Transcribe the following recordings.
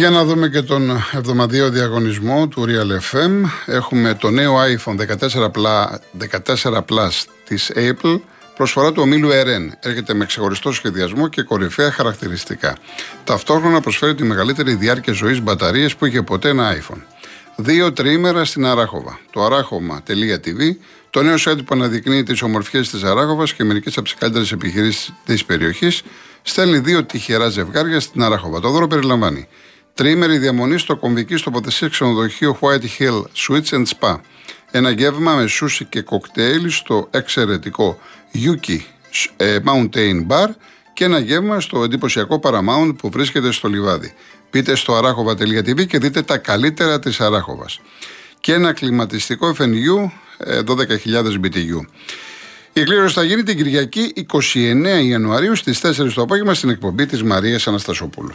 Για να δούμε και τον εβδομαδιαίο διαγωνισμό του Real FM. Έχουμε το νέο iPhone 14 Plus, 14 Plus της Apple Προσφορά του ομίλου RN έρχεται με ξεχωριστό σχεδιασμό και κορυφαία χαρακτηριστικά. Ταυτόχρονα προσφέρει τη μεγαλύτερη διάρκεια ζωής μπαταρίες που είχε ποτέ ένα iPhone. Δύο τριήμερα στην Αράχοβα. Το αράχωμα.tv, το νέο site που αναδεικνύει τις ομορφιές της Αράχοβας και μερικές από τις καλύτερες επιχειρήσεις της περιοχής, στέλνει δύο τυχερά ζευγάρια στην Αράχοβα. Το δώρο περιλαμβάνει τριήμερη διαμονή στο κομβική τοποθεσία ξενοδοχείο White Hill Switch and Spa. Ένα γεύμα με σούσι και κοκτέιλ στο εξαιρετικό Yuki ε, Mountain Bar και ένα γεύμα στο εντυπωσιακό Paramount που βρίσκεται στο λιβάδι. Πείτε στο αράχοβα.tv και δείτε τα καλύτερα της Αράχοβας. Και ένα κλιματιστικό FNU 12.000 BTU. Η κλήρωση θα γίνει την Κυριακή 29 Ιανουαρίου στις 4 το απόγευμα στην εκπομπή της Μαρίας Αναστασοπούλου.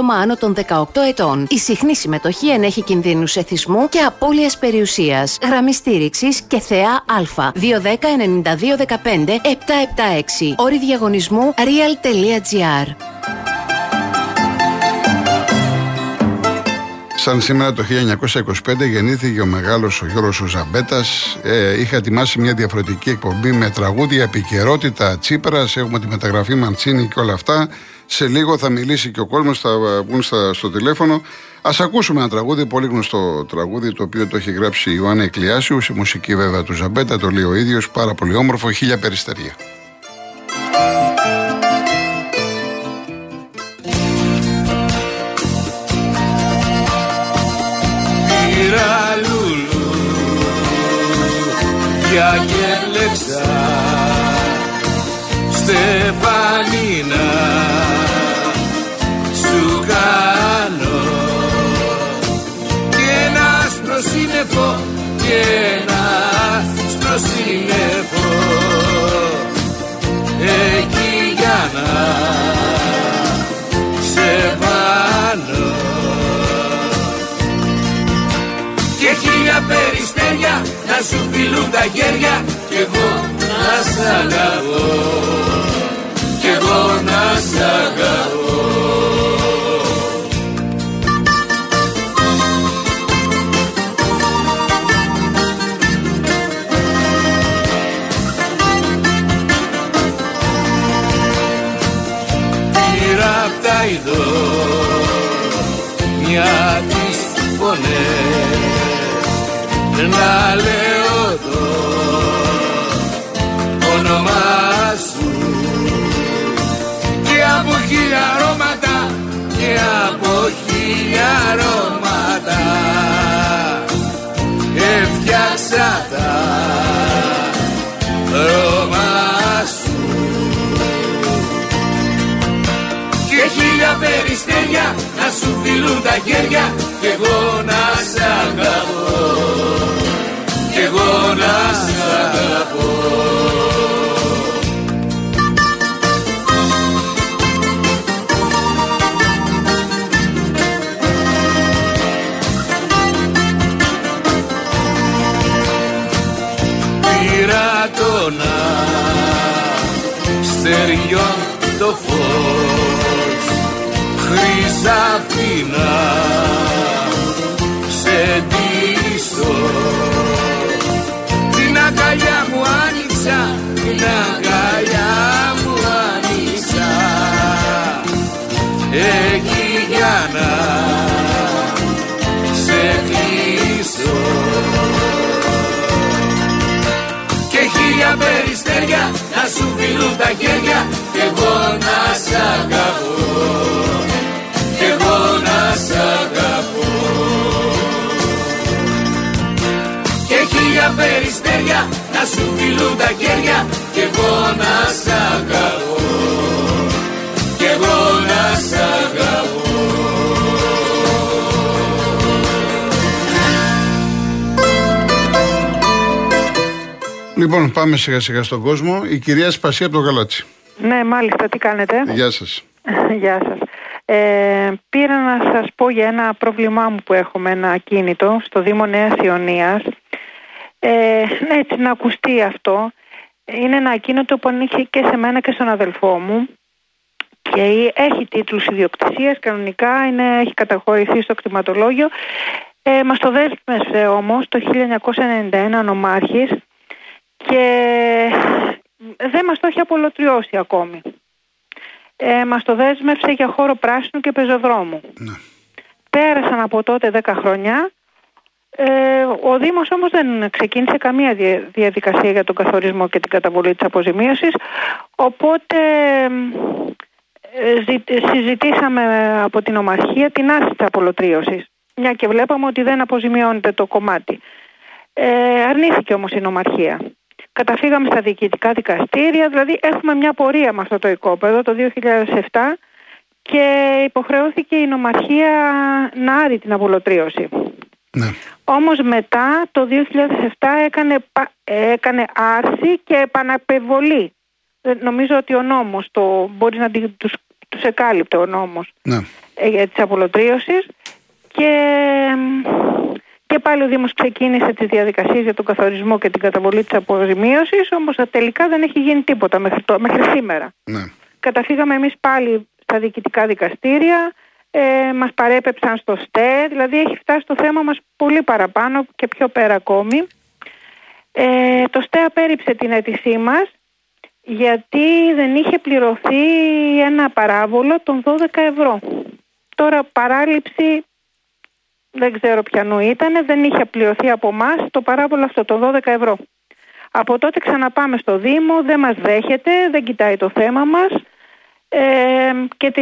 άτομα άνω των 18 ετών. Η συχνή συμμετοχή ενέχει κινδύνους εθισμού και απώλειας περιουσίας. Γραμμή στήριξης και θεά Α. 210-9215-776. Όρη διαγωνισμού real.gr. Σαν σήμερα το 1925 γεννήθηκε ο μεγάλος ο Γιώργος ο Ζαμπέτας. Ε, είχα ετοιμάσει μια διαφορετική εκπομπή με τραγούδια, επικαιρότητα, Τσίπρας, έχουμε τη μεταγραφή Μαντσίνη και όλα αυτά. Σε λίγο θα μιλήσει και ο κόσμος, θα βγουν στο τηλέφωνο. Α ακούσουμε ένα τραγούδι, πολύ γνωστό τραγούδι, το οποίο το έχει γράψει η Ιωάννα Εκλειάσιου, σε μουσική βέβαια του Ζαμπέτα, το λέει ο ίδιος, πάρα πολύ όμορφο, χίλια περιστερία. για και Στεφανίνα σύννεφο και ένα στο σύννεφο. Εκεί για να σε βάλω. Και χίλια περιστέρια να σου φιλούν τα χέρια κι εγώ να σ' αγαπώ περιστέρια να σου φιλούν τα χέρια κι εγώ να σ' αγαπώ. Κι εγώ να σ' αγαπώ. Πήρα το να στεριών το φως Χρυσαφίνα σε ντύσω. Την αγκαλιά μου άνοιξα, την αγκαλιά μου άνοιξα. Εκεί για να σε κλείσω. Και χίλια περιστέρια να σου φιλούν τα χέρια και εγώ να σ' αγαπώ. να σ' αγαπώ Και χίλια περιστέρια να σου φιλούν τα κέρια και εγώ να σ' αγαπώ και εγώ να σ' αγαπώ Λοιπόν, πάμε σιγά σιγά στον κόσμο. Η κυρία Σπασία από το Γαλάτσι. Ναι, μάλιστα, τι κάνετε; Γεια σας. Γεια σας. Ε, πήρα να σας πω για ένα πρόβλημά μου που έχω με ένα ακίνητο στο Δήμο Νέας Ιωνίας. Ε, ναι, έτσι να ακουστεί αυτό. Είναι ένα ακίνητο που ανήκει και σε μένα και στον αδελφό μου και έχει τίτλους ιδιοκτησίας, κανονικά είναι, έχει καταχωρηθεί στο κτηματολόγιο. Ε, μας το δέσμευσε όμως το 1991 ο Νομάρχης και δεν μας το έχει απολωτριώσει ακόμη. Ε, μας το δέσμευσε για χώρο πράσινου και πεζοδρόμου. Ναι. Πέρασαν από τότε 10 χρόνια. Ε, ο Δήμος όμως δεν ξεκίνησε καμία διαδικασία για τον καθορισμό και την καταβολή της αποζημίωσης. Οπότε ε, συζητήσαμε από την Ομαρχία την άρση της απολωτρίωσης. Μια και βλέπαμε ότι δεν αποζημιώνεται το κομμάτι. Ε, αρνήθηκε όμως η Ομαρχία. Καταφύγαμε στα διοικητικά δικαστήρια, δηλαδή έχουμε μια πορεία με αυτό το οικόπεδο το 2007 και υποχρεώθηκε η νομαρχία να άρει την απολωτρίωση. Ναι. Όμως μετά το 2007 έκανε, έκανε άρση και επαναπεβολή. Ε, νομίζω ότι ο νόμος το, μπορεί να τους, τους εκάλυπτε ο νόμος ναι. Ε, για τις απολωτρίωσεις και και πάλι ο Δήμος ξεκίνησε τις διαδικασίες για τον καθορισμό και την καταβολή της αποζημίωσης, όμως τελικά δεν έχει γίνει τίποτα μέχρι, το, μέχρι σήμερα. Ναι. Καταφύγαμε εμείς πάλι στα διοικητικά δικαστήρια, ε, μας παρέπεψαν στο ΣΤΕ, δηλαδή έχει φτάσει το θέμα μας πολύ παραπάνω και πιο πέρα ακόμη. Ε, το ΣΤΕ απέρριψε την αίτησή μας γιατί δεν είχε πληρωθεί ένα παράβολο των 12 ευρώ. Τώρα παράληψη δεν ξέρω ποιανού ήταν, δεν είχε πληρωθεί από εμά το παράβολο αυτό, το 12 ευρώ. Από τότε ξαναπάμε στο Δήμο, δεν μας δέχεται, δεν κοιτάει το θέμα μας ε, και 32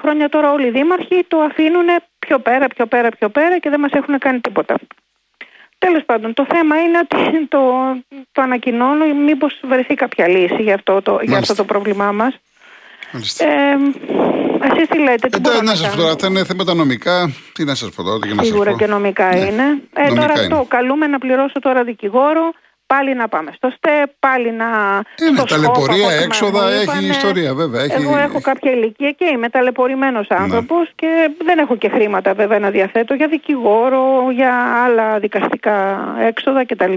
χρόνια τώρα όλοι οι δήμαρχοι το αφήνουν πιο πέρα, πιο πέρα, πιο πέρα και δεν μας έχουν κάνει τίποτα. Τέλος πάντων, το θέμα είναι ότι το, το ανακοινώνω μήπως βρεθεί κάποια λύση για αυτό το, για αυτό το πρόβλημά μας. Ε, Εσεί τι λέτε, τι ε, να σας πω τώρα, αυτά είναι θέματα νομικά. Τι να σας πω τώρα, τι να Σίγουρα και νομικά ναι. είναι. Ε, τώρα είναι. αυτό, καλούμε να πληρώσω τώρα δικηγόρο, πάλι να πάμε στο ΣΤΕ, πάλι να. Είναι ταλαιπωρία, έξοδα, έχει ιστορία βέβαια. Έχει... Εγώ έχω κάποια ηλικία και είμαι ταλαιπωρημένος άνθρωπος ναι. και δεν έχω και χρήματα βέβαια να διαθέτω για δικηγόρο, για άλλα δικαστικά έξοδα κτλ.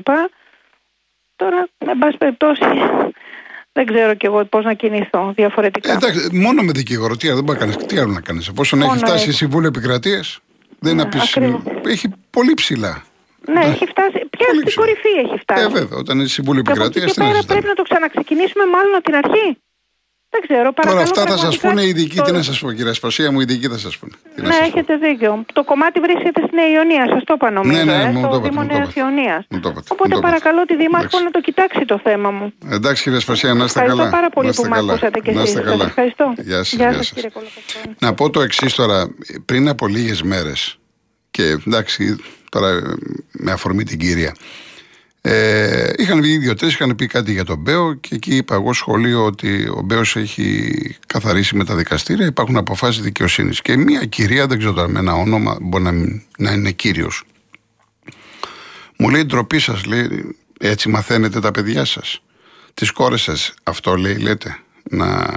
Τώρα, με πάση περιπτώσει, δεν ξέρω κι εγώ πώς να κινηθώ διαφορετικά. Ε, εντάξει, μόνο με δικηγόρο, τι, δεν κάνεις, τι άλλο να κάνεις. Εφόσον έχει φτάσει η Συμβούλιο Επικρατείας, δεν ναι, Έχει πολύ ψηλά. Ναι, έχει φτάσει. Πια στην κορυφή έχει φτάσει. Ε, βέβαια, όταν είναι Συμβούλιο Επικρατείας. Και πέρα πρέπει να το ξαναξεκινήσουμε μάλλον από την αρχή. Δεν ξέρω. Τώρα αυτά θα σας πούνε οι ειδικοί. Το... Τι να σας πω, κυρία Σπασία μου, οι ειδικοί θα σας πούνε. ναι, έχετε δίκιο. Το κομμάτι βρίσκεται στην Ιωνία, σας το είπα νομίζω. Ναι, ναι, ε, στο Δήμο Νέας Ιωνίας. Οπότε παρακαλώ τη Δήμαρχο να το κοιτάξει το θέμα μου. Εντάξει, κυρία Σπασία, να είστε καλά. Ευχαριστώ πάρα πολύ που με ακούσατε και εσείς. Ευχαριστώ. Γεια σας, κύριε Να πω το εξής τώρα. Πριν από λίγες μέρες, και εντάξει, τώρα με αφορμή την κυρία. Ε, είχαν βγει δύο-τρει, είχαν πει κάτι για τον Μπέο και εκεί είπα εγώ σχολείο ότι ο Μπέος έχει καθαρίσει με τα δικαστήρια, υπάρχουν αποφάσεις δικαιοσύνης. Και μια κυρία, δεν ξέρω τώρα με ένα όνομα, μπορεί να, να είναι κύριος. Μου λέει ντροπή σας, λέει, έτσι μαθαίνετε τα παιδιά σας. Τις κόρες σας, αυτό λέει, λέτε, να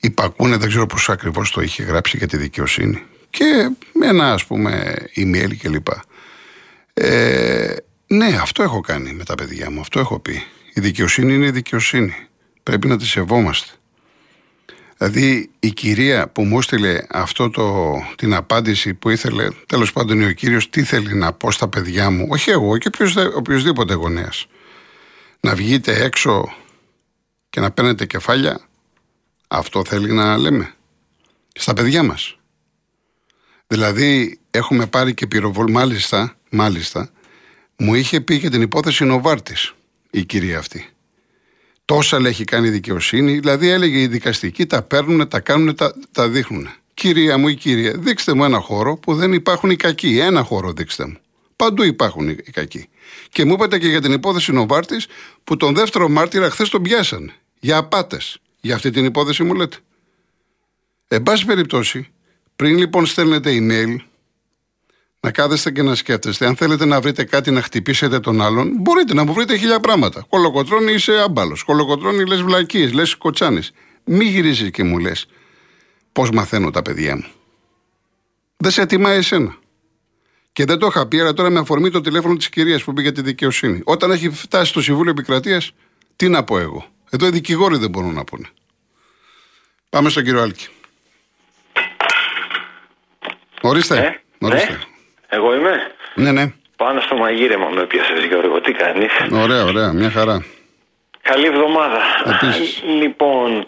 υπακούνε, δεν ξέρω πώς ακριβώς το είχε γράψει για τη δικαιοσύνη. Και με ένα ας πούμε email κλπ. Ε, ναι, αυτό έχω κάνει με τα παιδιά μου, αυτό έχω πει. Η δικαιοσύνη είναι η δικαιοσύνη. Πρέπει να τη σεβόμαστε. Δηλαδή η κυρία που μου έστειλε αυτό το, την απάντηση που ήθελε, τέλος πάντων ο κύριος τι θέλει να πω στα παιδιά μου, όχι εγώ και οποιοδήποτε γονέας, να βγείτε έξω και να παίρνετε κεφάλια, αυτό θέλει να λέμε στα παιδιά μας. Δηλαδή έχουμε πάρει και πυροβολ, μάλιστα, μάλιστα, μου είχε πει για την υπόθεση Νοβάρτης η κυρία αυτή. Τόσα λέει έχει κάνει η δικαιοσύνη, δηλαδή έλεγε οι δικαστικοί τα παίρνουν, τα κάνουν, τα, τα δείχνουν. Κυρία μου ή κύριε, δείξτε μου ένα χώρο που δεν υπάρχουν οι κακοί. Ένα χώρο δείξτε μου. Παντού υπάρχουν οι κακοί. Και μου είπατε και για την υπόθεση Νοβάρτης που τον δεύτερο μάρτυρα χθες τον πιάσαν. Για απάτες. Για αυτή την υπόθεση μου λέτε. Εν πάση περιπτώσει, πριν λοιπόν στέλνετε email, να κάθεστε και να σκέφτεστε. Αν θέλετε να βρείτε κάτι να χτυπήσετε τον άλλον, μπορείτε να μου βρείτε χίλια πράγματα. Κολοκοτρώνει είσαι άμπαλος. Κολοκοτρώνει λες βλακίες, λες κοτσάνη. Μη γυρίζεις και μου λες πώς μαθαίνω τα παιδιά μου. Δεν σε ετοιμάει εσένα. Και δεν το είχα πει, αλλά τώρα με αφορμή το τηλέφωνο της κυρίας που πήγε τη δικαιοσύνη. Όταν έχει φτάσει στο Συμβούλιο Επικρατείας, τι να πω εγώ. Εδώ οι δικηγόροι δεν μπορούν να πούνε. Πάμε στον κύριο Άλκη. Ορίστε. Ε, Ορίστε. ναι. Εγώ είμαι; Ναι, ναι. Πάνω στο μαγείρεμα με πιάσες Γιώργο. Τι κάνεις; Ωραία, ωραία. Μια χαρά. Καλή εβδομάδα. Επίσης. Λοιπόν,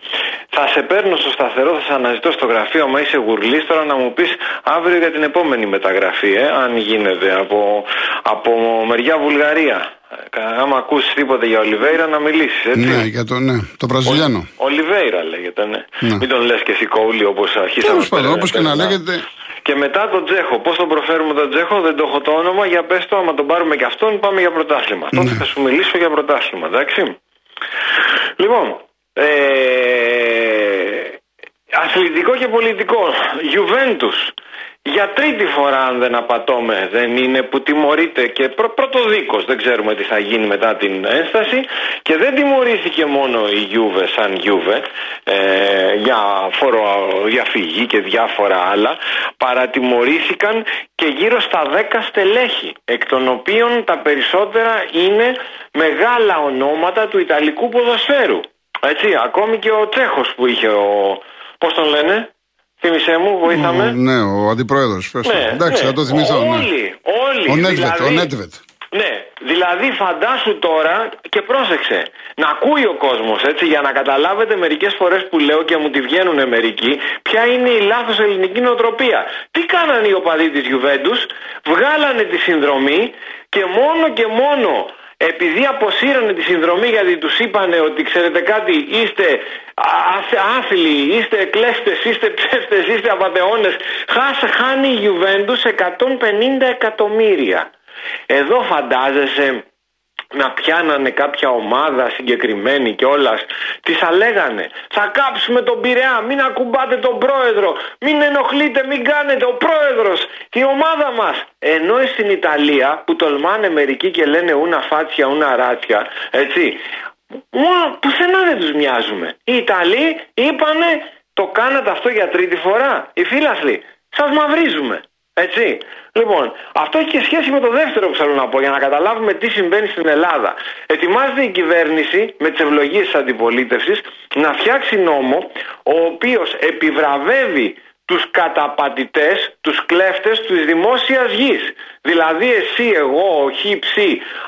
θα σε παίρνω στο σταθερό, θα σε αναζητώ στο γραφείο. Μα είσαι γουρλής τώρα να μου πεις αύριο για την επόμενη μεταγραφή, ε, αν γίνεται, από, από μεριά Βουλγαρία. Ε, Άμα ακούσεις τίποτα για Ολιβέηρα να μιλήσεις. Έτσι. Ναι, για το, ναι, το Βραζιλιάνο. Ολιβέηρα λέγεται, ναι. Ναι. Μην τον λες και εσύ κόουλι όπως αρχίσαμε. Τέλος πάντων, πέρα- όπως και να πέρα. λέγεται. Και μετά τον Τζέχο. Πώς τον προφέρουμε τον Τζέχο, δεν το έχω το όνομα. Για πες το, άμα τον πάρουμε και αυτόν, πάμε για πρωτάθλημα. Τότε Ναι. θα σου μιλήσω για πρωτάθλημα, εντάξει. Λοιπόν, ε, αθλητικό και πολιτικό. Juventus. Για τρίτη φορά, αν δεν απατώμε, δεν είναι που τιμωρείται και πρω, πρωτοδίκως. Δεν ξέρουμε τι θα γίνει μετά την ένσταση. Και δεν τιμωρήθηκε μόνο η Juve σαν Juve ε, για φοροδιαφυγή και διάφορα άλλα. Παρατιμωρήθηκαν και γύρω στα 10 στελέχη, εκ των οποίων τα περισσότερα είναι μεγάλα ονόματα του Ιταλικού ποδοσφαίρου. Έτσι, ακόμη και ο Τσέχος που είχε ο... Πώς τον λένε; Θύμησέ μου, βοήθαμε. Ναι, ο αντιπρόεδρος. Ναι, Εντάξει, ναι. θα το θυμηθώ. ναι. Όλοι, όλοι. Ο Νέτβετ, δηλαδή- ο Νέτβετ. Ναι, δηλαδή φαντάσου τώρα και πρόσεξε να ακούει ο κόσμος έτσι για να καταλάβετε μερικές φορές που λέω και μου τη βγαίνουν μερικοί ποια είναι η λάθος ελληνική νοοτροπία. Τι κάνανε οι οπαδοί της Γιουβέντους, βγάλανε τη συνδρομή και μόνο και μόνο επειδή αποσύρανε τη συνδρομή γιατί τους είπανε ότι ξέρετε κάτι είστε α- άθλοι, είστε κλέφτες, είστε ψεύτες, είστε απατεώνες χάσε, χάνει η Γιουβέντους 150 εκατομμύρια. Εδώ φαντάζεσαι να πιάνανε κάποια ομάδα συγκεκριμένη και όλας τις αλέγανε. Θα κάψουμε τον Πειραιά μην ακουμπάτε τον πρόεδρο μην ενοχλείτε μην κάνετε ο πρόεδρος η ομάδα μας ενώ στην Ιταλία που τολμάνε μερικοί και λένε ούνα φάτσια ούνα ράτσια έτσι μόνο πουθενά δεν τους μοιάζουμε. Οι Ιταλοί είπανε το κάνατε αυτό για τρίτη φορά οι φίλαθλοι σας μαυρίζουμε έτσι. Λοιπόν, αυτό έχει και σχέση με το δεύτερο που θέλω να πω για να καταλάβουμε τι συμβαίνει στην Ελλάδα. Ετοιμάζεται η κυβέρνηση με τις ευλογίες της αντιπολίτευσης να φτιάξει νόμο ο οποίος επιβραβεύει τους καταπατητές, τους κλέφτες της δημόσιας γης. Δηλαδή εσύ, εγώ, ο χ, ψ,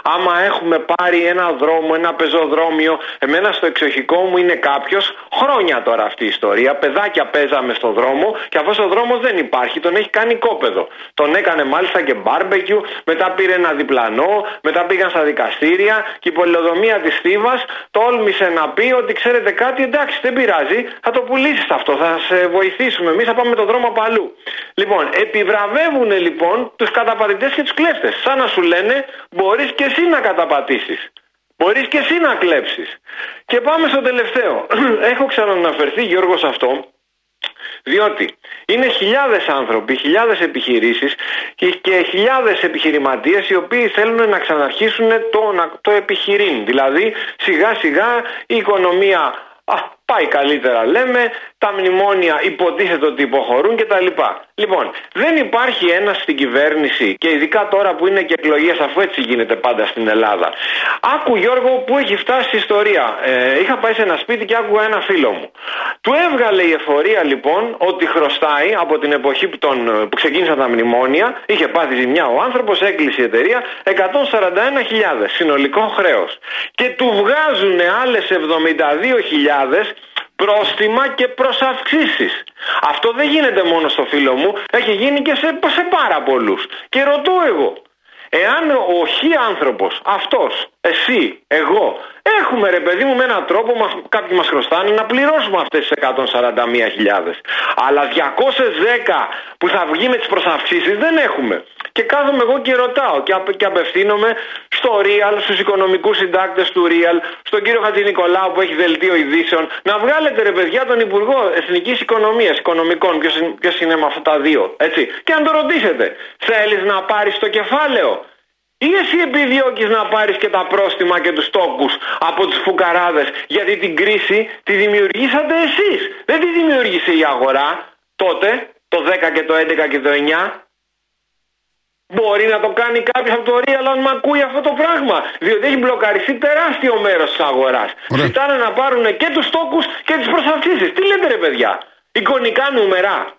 άμα έχουμε πάρει ένα δρόμο, ένα πεζοδρόμιο, εμένα στο εξοχικό μου είναι κάποιος, χρόνια τώρα αυτή η ιστορία, παιδάκια παίζαμε στο δρόμο και αυτός ο δρόμος δεν υπάρχει, τον έχει κάνει κόπεδο. Τον έκανε μάλιστα και μπάρμπεκιου, μετά πήρε ένα διπλανό, μετά πήγαν στα δικαστήρια και η πολυοδομία της Θήβας τόλμησε να πει ότι ξέρετε κάτι, εντάξει δεν πειράζει, θα το πουλήσεις αυτό, θα σε βοηθήσουμε, εμείς θα πάμε τον δρόμο από αλλού. Λοιπόν, επιβραβεύουν λοιπόν τους καταπατητές και τους κλέφτες, σαν να σου λένε μπορείς και εσύ να καταπατήσεις. Μπορείς και εσύ να κλέψεις. Και πάμε στο τελευταίο. Έχω ξαναναφερθεί Γιώργος σε αυτό διότι είναι χιλιάδες άνθρωποι, χιλιάδες επιχειρήσεις και, και χιλιάδες επιχειρηματίες οι οποίοι θέλουν να ξαναρχίσουν το, να- το επιχειρήν. Δηλαδή σιγά σιγά η οικονομία α, πάει καλύτερα λέμε, τα μνημόνια υποτίθεται ότι υποχωρούν κτλ. Λοιπόν, δεν υπάρχει ένας στην κυβέρνηση και ειδικά τώρα που είναι και εκλογές, αφού έτσι γίνεται πάντα στην Ελλάδα. Άκου Γιώργο που έχει φτάσει η ιστορία. Ε, είχα πάει σε ένα σπίτι και άκουγα ένα φίλο μου. Του έβγαλε η εφορία λοιπόν ότι χρωστάει από την εποχή που, τον, που ξεκίνησαν τα μνημόνια, είχε πάθει ζημιά ο άνθρωπος, έκλεισε η εταιρεία 141.000 συνολικό χρέος. Και του βγάζουν άλλες 72.000 πρόστιμα και προσαυξήσεις. Αυτό δεν γίνεται μόνο στο φίλο μου, έχει γίνει και σε, σε πάρα πολλούς. Και ρωτώ εγώ, εάν ο χι άνθρωπος, αυτός, εσύ, εγώ, έχουμε ρε παιδί μου με έναν τρόπο, μας, κάποιοι μας χρωστάνε να πληρώσουμε αυτές τις 141.000. Αλλά 210 που θα βγει με τις προσαυξήσεις δεν έχουμε. Και κάθομαι εγώ και ρωτάω και, απ, και απευθύνομαι στο Real, στους οικονομικούς συντάκτες του Real, στον κύριο Χατζη Νικολάου που έχει δελτίο ειδήσεων, να βγάλετε ρε παιδιά τον Υπουργό Εθνικής Οικονομίας, Οικονομικών, ποιος είναι με αυτά τα δύο, έτσι, και αν το ρωτήσετε, θέλεις να πάρεις το κεφάλαιο; Ή εσύ επιδιώκεις να πάρεις και τα πρόστιμα και τους τόκους από τους φουκαράδες γιατί την κρίση τη δημιουργήσατε εσείς. Δεν τη δημιούργησε η αγορά τότε, το 10 και το 11 και το 9. Μπορεί να το κάνει κάποιος από το Real αν μ' ακούει αυτό το πράγμα. Διότι έχει μπλοκαριστεί τεράστιο μέρος της αγοράς. Ζητάνε να πάρουν και τους τόκους και τις προσαυξήσει. Τι λέτε, ρε παιδιά, εικονικά νούμερα.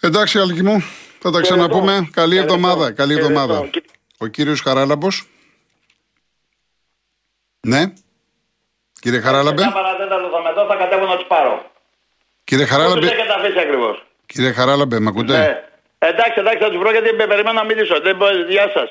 Εντάξει, Αλκή μου, θα τα ξαναπούμε. Καλή εβδομάδα. Καλή εβδομάδα. Ο κύριος Χαράλαμπος. Ναι. Κύριε Χαράλαμπε. Μια παρατέταρτο θα με δω, θα κατέβω να τους πάρω. Κύριε Πού Χαράλαμπε. τους έχετε αφήσει ακριβώς. Κύριε Χαράλαμπε, με ακούτε; Ναι. Εντάξει, εντάξει, θα τους βρω γιατί με περιμένω να μιλήσω. Δεν μπορεί, γεια σας.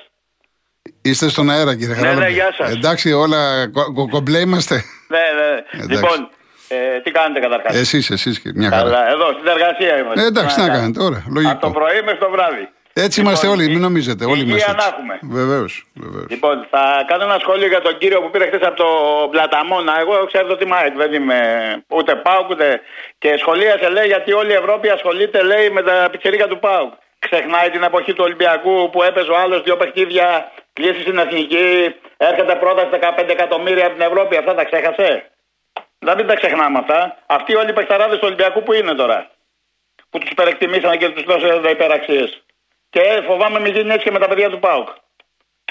Είστε στον αέρα, κύριε Ναι, Χαράλαμπε. ναι, γεια σας. Εντάξει, όλα κο- κο- κομπλέ είμαστε. Ναι, ναι. Εντάξει. Λοιπόν, ε, τι κάνετε καταρχάς; Εσείς, εσείς, μια χαρά. Καλά, εδώ στην εργασία είμαστε. Ε, εντάξει, τι να κάνετε. κάνετε, ωραία, Από το λογικό. πρωί μέχρι το βράδυ. Έτσι Λοιπόν, είμαστε όλοι, η- μην νομίζετε. Όλοι υγεία είμαστε να έτσι. έχουμε. Βεβαίως, βεβαίως. Λοιπόν, θα κάνω ένα σχόλιο για τον κύριο που πήρε χθες από το Πλαταμόνα. Εγώ ξέρω ότι είμαι δεν είμαι ούτε ΠΑΟΚ ούτε. Και σχολίασε λέει γιατί όλη η Ευρώπη ασχολείται λέει με τα πιτσερίκια του ΠΑΟΚ. Ξεχνάει την εποχή του Ολυμπιακού που έπαιζε ο άλλος δύο παιχνίδια, κλείσει στην εθνική, έρχεται πρόταση 15 εκατομμύρια από την Ευρώπη. Αυτά τα ξέχασε; Να μην τα ξεχνάμε αυτά. Αυτοί όλοι οι παιχταράδες του Ολυμπιακού που είναι τώρα. Που τους υπερεκτιμήσανε και τους δώσανε υπεραξίες. Και φοβάμαι μην γίνει έτσι και με τα παιδιά του ΠΑΟΚ.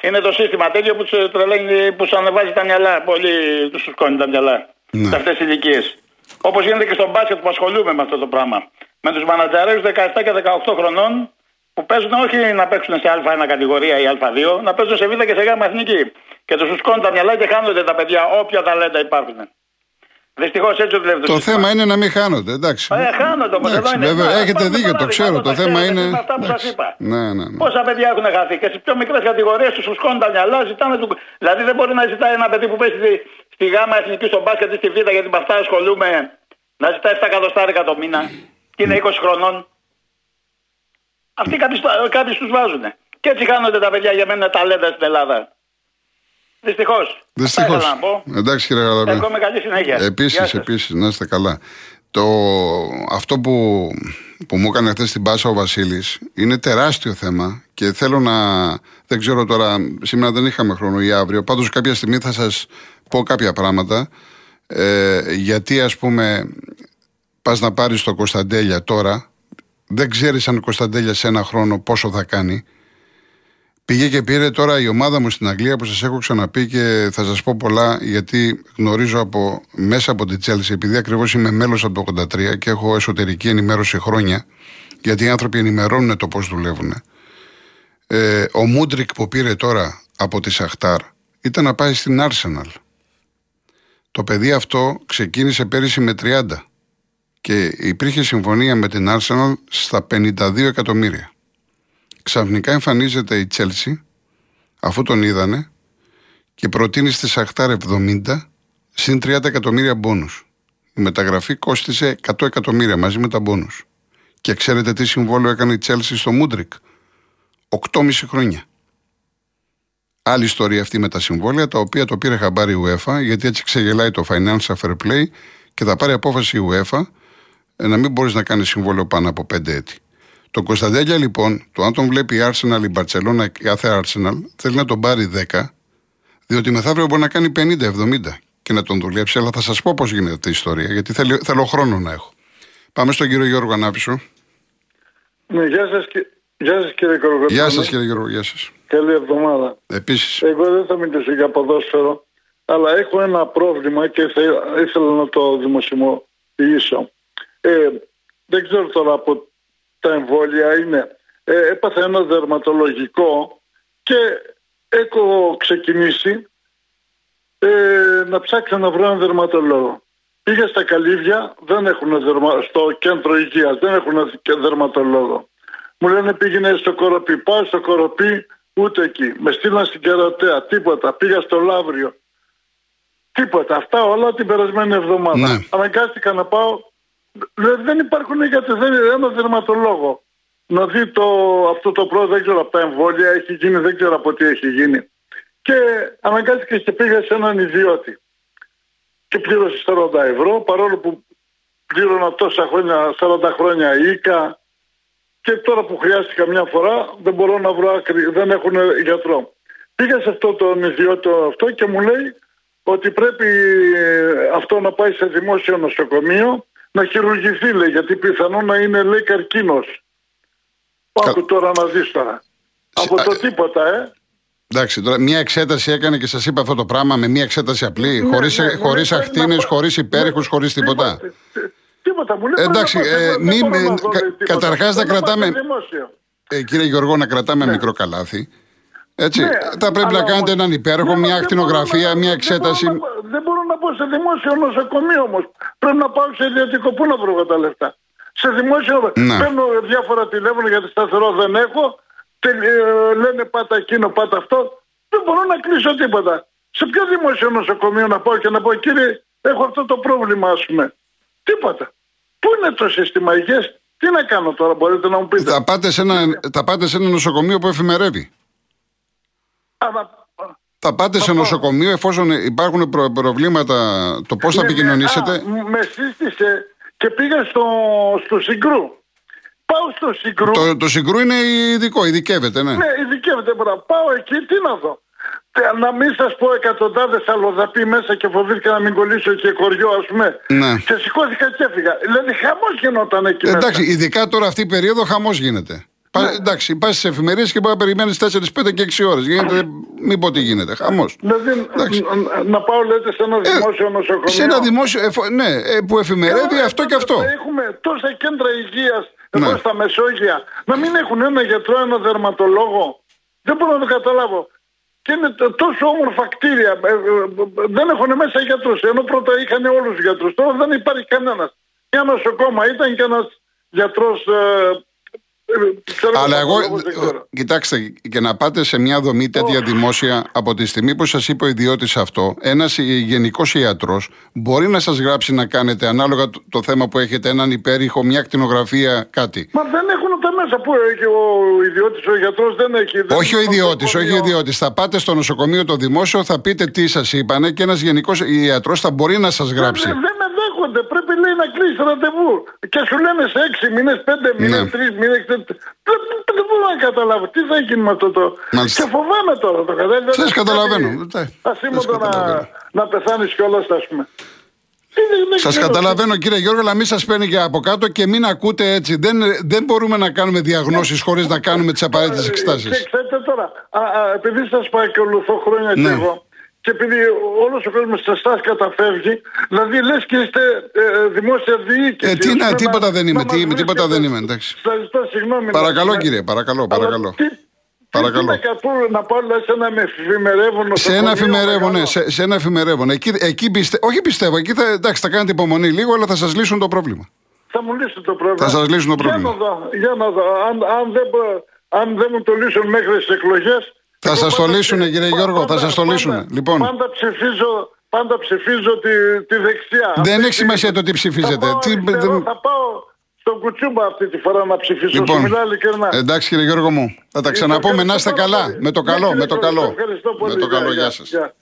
Είναι το σύστημα τέτοιο που τους τρελαίνει, που σου ανεβάζει τα μυαλά. Πολύ τους σουσκώνει τα μυαλά. Ναι. Σε αυτές τις ηλικίες. Όπως γίνεται και στο μπάσκετ που ασχολούμαι με αυτό το πράγμα. Με τους μανατζαρέους 17 και 18 χρονών που παίζουν όχι να παίξουν σε Α1 κατηγορία ή Α2, να παίζουν σε Β και σε Γ εθνική. Και τους σουσκώνουν τα μυαλά και χάνονται τα παιδιά όποια ταλέντα υπάρχουν. Δυστυχώς έτσι δουλεύει το, Το σύστημα. θέμα είναι να μην χάνονται, εντάξει. Ε, χάνονται όμως. Εντάξει, Εδώ είναι. βέβαια, Να, έχετε πάρουμε δίκιο, το παράδειγμα, ξέρω. όταν Το τα θέμα ξέρετε, είναι. με Αυτά που σας εντάξει. είπα. Ναι, ναι, ναι. Πόσα παιδιά έχουν χαθεί και στις πιο μικρές κατηγορίες τους σκόνουν τα μυαλά, ζητάνε του. Δηλαδή δεν μπορεί να ζητάει ένα παιδί που παίζει στη, στη γάμα εθνική στο μπάσκετ ή στη β' γιατί με αυτά ασχολούμαι να ζητάει 7 εκατοστάρικα το μήνα και είναι 20 χρονών. Αυτοί κάποιοι τους βάζουν. Και έτσι χάνονται τα παιδιά για μένα είναι ταλέντα στην Ελλάδα. Δυστυχώς. Δυστυχώς. να πω. Εντάξει, κύριε Γαλαβέ. Εύχομαι καλή συνέχεια. Γεια Επίση, σας. επίσης, να είστε καλά. Το, αυτό που, που μου έκανε χθες στην Πάσα ο Βασίλης είναι τεράστιο θέμα και θέλω να. Δεν ξέρω τώρα, σήμερα δεν είχαμε χρόνο ή αύριο. Πάντως, κάποια στιγμή θα σας πω κάποια πράγματα. Ε, γιατί, ας πούμε, πας να πάρεις το Κωνσταντέλια τώρα, δεν ξέρεις αν ο Κωνσταντέλια σε ένα χρόνο πόσο θα κάνει. Πήγε και πήρε τώρα η ομάδα μου στην Αγγλία που σας έχω ξαναπεί και θα σας πω πολλά γιατί γνωρίζω από, μέσα από την Chelsea επειδή ακριβώς είμαι μέλος από το 83 και έχω εσωτερική ενημέρωση χρόνια γιατί οι άνθρωποι ενημερώνουν το πώς δουλεύουν. Ε, ο Μούντρικ που πήρε τώρα από τη Σαχτάρ ήταν να πάει στην Arsenal. Το παιδί αυτό ξεκίνησε πέρυσι με 30 και υπήρχε συμφωνία με την Arsenal στα 52 εκατομμύρια. Ξαφνικά εμφανίζεται η Τσέλσι, αφού τον είδανε, και προτείνει στη Σαχτάρ 70 συν 30 εκατομμύρια μπόνους. Η μεταγραφή κόστισε 100 εκατομμύρια μαζί με τα μπόνους. Και ξέρετε τι συμβόλαιο έκανε η Τσέλσι στο Μούντρικ; 8,5 χρόνια. Άλλη ιστορία αυτή με τα συμβόλαια, τα οποία το πήρε χαμπάρι η UEFA, γιατί έτσι ξεγελάει το Financial Fair Play και θα πάρει απόφαση η UEFA ε, να μην μπορείς να κάνεις συμβόλαιο πάνω από 5 έτη. Το Κωνσταντέλια λοιπόν, το αν τον βλέπει η Arsenal, η Barcelona, η κάθε Arsenal, θέλει να τον πάρει 10, διότι μεθαύριο μπορεί να κάνει 50-70 και να τον δουλέψει. Αλλά θα σας πω πώς γίνεται αυτή η ιστορία, γιατί θέλω, θέλω χρόνο να έχω. Πάμε στον κύριο Γιώργο Ανάπησο. Ναι, γεια σας, και... γεια σας κύριε Κοροκοτρώνη. Γεια σας κύριε Γιώργο, γεια σας. Καλή εβδομάδα. Επίσης, Εγώ δεν θα μιλήσω για ποδόσφαιρο, αλλά έχω ένα πρόβλημα και θα ήθελα να το δημοσιοποιήσω. Ε, δεν ξέρω τώρα από τα εμβόλια είναι. Ε, έπαθα ένα δερματολογικό και έχω ξεκινήσει ε, να ψάξω να βρω έναν δερματολόγο. Πήγα στα καλύβια, δεν έχουν δερμα... στο κέντρο υγείας, δεν έχουν και δερματολόγο. Μου λένε πήγαινε στο κοροπή, πάω στο κοροπή, ούτε εκεί. Με στείλαν στην Κερατέα, τίποτα. Πήγα στο Λαύριο. Τίποτα. Αυτά όλα την περασμένη εβδομάδα. Ναι. Αναγκάστηκα να πάω. Λέ, δεν υπάρχουν γιατί δεν είναι ένας δερματολόγος. να δει το, αυτό το πρώτο, δεν ξέρω από τα εμβόλια, έχει γίνει, δεν ξέρω από τι έχει γίνει. Και αναγκάστηκε και πήγα σε έναν ιδιώτη. Και πλήρωσε 40 ευρώ, παρόλο που πλήρωνα τόσα χρόνια, 40 χρόνια οίκα. Και τώρα που χρειάστηκα μια φορά, δεν μπορώ να βρω άκρη, δεν έχουν γιατρό. Πήγα σε αυτό τον ιδιώτη αυτό και μου λέει ότι πρέπει ε, αυτό να πάει σε δημόσιο νοσοκομείο να χειρουργηθεί λέει γιατί πιθανόν να είναι λέει καρκίνος. Άκου τώρα να δεις τώρα. Από το τίποτα ε. Εντάξει, τώρα μια εξέταση έκανε και σας είπα αυτό το πράγμα με μια εξέταση απλή, Ναι, χωρίς ναι, ναι, χωρίς ναι, ακτίνες, να- χωρίς υπέρηχους, χωρίς τίποτα. Τίποτα, τίποτα μου λέει. Εντάξει, πρέπει να ε, πάω, μη- δεν μπορώ με- να δω, κα- λέει, τίποτα. καταρχάς να Θέλω πάω κρατάμε- στο δημόσιο. Ε, κύριε Γιώργο, να κρατάμε μικρό καλάθι. Έτσι. Ναι, θα πρέπει αλλά να κάνετε όμως- έναν υπέροχο, Ναι, μια δεν ακτινογραφία, μπορώ να- μια δεν εξέταση. μπορώ να- Δεν μπορώ να πάω σε δημόσιο νοσοκομείο όμως. Πρέπει να πάω σε ιδιωτικό. Πού να βρω εγώ τα λεφτά; Σε δημόσιο Ναι. παίρνω διάφορα τηλέφωνα γιατί σταθερό δεν έχω. Τε, ε, λένε πάτα εκείνο, πάτα αυτό. Δεν μπορώ να κλείσω τίποτα. Σε ποιο δημόσιο νοσοκομείο να πάω και να πω κύριε, έχω αυτό το πρόβλημα, ας πούμε. Τίποτα. Πού είναι το σύστημα υγείας, τι να κάνω τώρα, μπορείτε να μου πείτε. Θα πάτε, σε ένα, θα πάτε σε ένα νοσοκομείο που εφημερεύει. Αλλά, Θα πάτε σε πάω. νοσοκομείο εφόσον υπάρχουν προ- προβλήματα το πώς θα Ναι, επικοινωνήσετε; α, με σύστησε και πήγα στο, στο Συγκρού. Πάω στο Συγκρού. Το, το συγκρού είναι ειδικό, ειδικεύεται, ναι. Ναι, ειδικεύεται μπρα. Πάω εκεί, τι να δω. Τε- Να μην σας πω εκατοντάδες αλλοδαποί μέσα και φοβήθηκα να μην κολλήσω και χωριό, ας πούμε. Ναι. Και σηκώθηκα και έφυγα. Δηλαδή χαμός γινόταν εκεί μέσα. Εντάξει, ειδικά τώρα αυτή η περίοδο χαμός γίνεται. Πα, Ναι. εντάξει, πας στις εφημερίε και μπορεί να περιμένεις 4, 5 και 6 ώρες. Γίνεται, μην πω τι γίνεται. Χαμός. Δηλαδή Εντάξει. ν- ν- να πάω, λέτε, σε ένα δημόσιο νοσοκομείο. Σε ένα δημόσιο. εφο- ναι, ε, που εφημερεύει Καλά, αυτό και τότε αυτό. θα Έχουμε τόσα κέντρα υγείας Ναι. εδώ στα Μεσόγεια. Να μην έχουν ένα γιατρό, ένα δερματολόγο. Δεν μπορώ να το καταλάβω. Και είναι τ- τόσο όμορφα κτίρια. Ε, ε, ε, δεν έχουν μέσα γιατρούς. Ενώ πρώτα είχαν όλους τους γιατρούς. Τώρα δεν υπάρχει κανένας. Ένα νοσοκόμα ήταν και ένας γιατρός. Ε, ε, ξέρω, Αλλά εγώ, δερματολόγος, δεν ξέρω. κοιτάξτε, και να πάτε σε μια δομή τέτοια δημόσια, από τη στιγμή που σας είπε ο ιδιώτης αυτό, ένας γενικός ιατρός μπορεί να σας γράψει να κάνετε ανάλογα το, το θέμα που έχετε, έναν υπέρηχο, μια κτηνογραφία, κάτι. Μα δεν έχουν τα μέσα. Πού έχει ο ιδιώτης, ο γιατρός δεν έχει. δεν Όχι ο έχει ιδιώτης, όχι ο νοσοκομείο. ιδιώτης. Θα πάτε στο νοσοκομείο το δημόσιο, θα πείτε τι σας είπανε και ένας γενικός ιατρός θα μπορεί να σας γράψει. Δεν, δεν με δέχονται. Πρέπει λέει να κλείσει ραντεβού. Και σου λένε σε έξι μήνες, πέντε μήνες, Ναι. τρεις μήνες. Δεν, δεν, δεν μπορώ να καταλάβω. Τι θα γίνει με αυτό το. Μάλιστα. Και φοβάμαι τώρα το κατάλαβα. Σας καταλαβαίνω. Ε, Ασήμωτο σας καταλαβαίνω. να, να πεθάνεις κιόλας, ας πούμε. Τι δεν- δεν Σας ξέρω. καταλαβαίνω κύριε Γιώργο, αλλά μην σας παίρνει και από κάτω και μην ακούτε έτσι. Δεν, δεν μπορούμε να κάνουμε διαγνώσεις χωρίς να κάνουμε τις απαραίτητες Ε, εξετάσεις. Και ξέρετε τώρα, α, α, επειδή σας παρακολουθώ χρόνια Ναι. και εγώ, και επειδή όλος ο κόσμος σε εσά καταφεύγει, δηλαδή λες και είστε ε, δημόσια διοίκηση. Ε, τι να, ώστε τίποτα δεν είμαι, να τι- μας τίποτα βρίσκετε. δεν είμαι, εντάξει. Σας ζητώ συγγνώμη. Παρακαλώ, να- κύριε, παρακαλώ, Αλλά παρακαλώ. Τι, Παρακαλώ. Τι, τι να, πω, να πάω δηλαδή, σε ένα με εφημερεύον Σε ένα νοσοκομείο εφημερεύον, ναι, μεγάλο. σε, σε ένα εφημερεύον. Εκεί, εκεί πιστε, όχι πιστεύω, εκεί θα, εντάξει, θα κάνετε υπομονή λίγο, αλλά θα σας λύσουν το πρόβλημα. Θα μου λύσουν το πρόβλημα. Θα σας λύσουν το πρόβλημα. Για να δω. Για να δω. Αν, αν, δεν, μπο- αν δεν μου το λύσουν μέχρι τις εκλογές. Θα σας το λύσουνε, κύριε Γιώργο, θα σας το λύσουνε. Λοιπόν. Πάντα ψηφίζω, πάντα ψηφίζω τη, τη δεξιά. Δεν Αυτή έχει τη- σημασία το τι ψηφίζετε. Θα πάω, Τι- αριστερό, δεν- θα πάω στον κουτσούμπα αυτή τη φορά να ψηφίσω. Σου Λοιπόν, μιλάω ειλικρινά. εντάξει κύριε Γιώργο μου, θα τα ξαναπούμε, να είστε Ευχαριστώ καλά. πάρα πολύ. Με το Ναι, καλό, κύριε με το Γιώργο, καλό. Ευχαριστώ πολύ. Με το καλό, Γεια, γεια γεια, σας. γεια.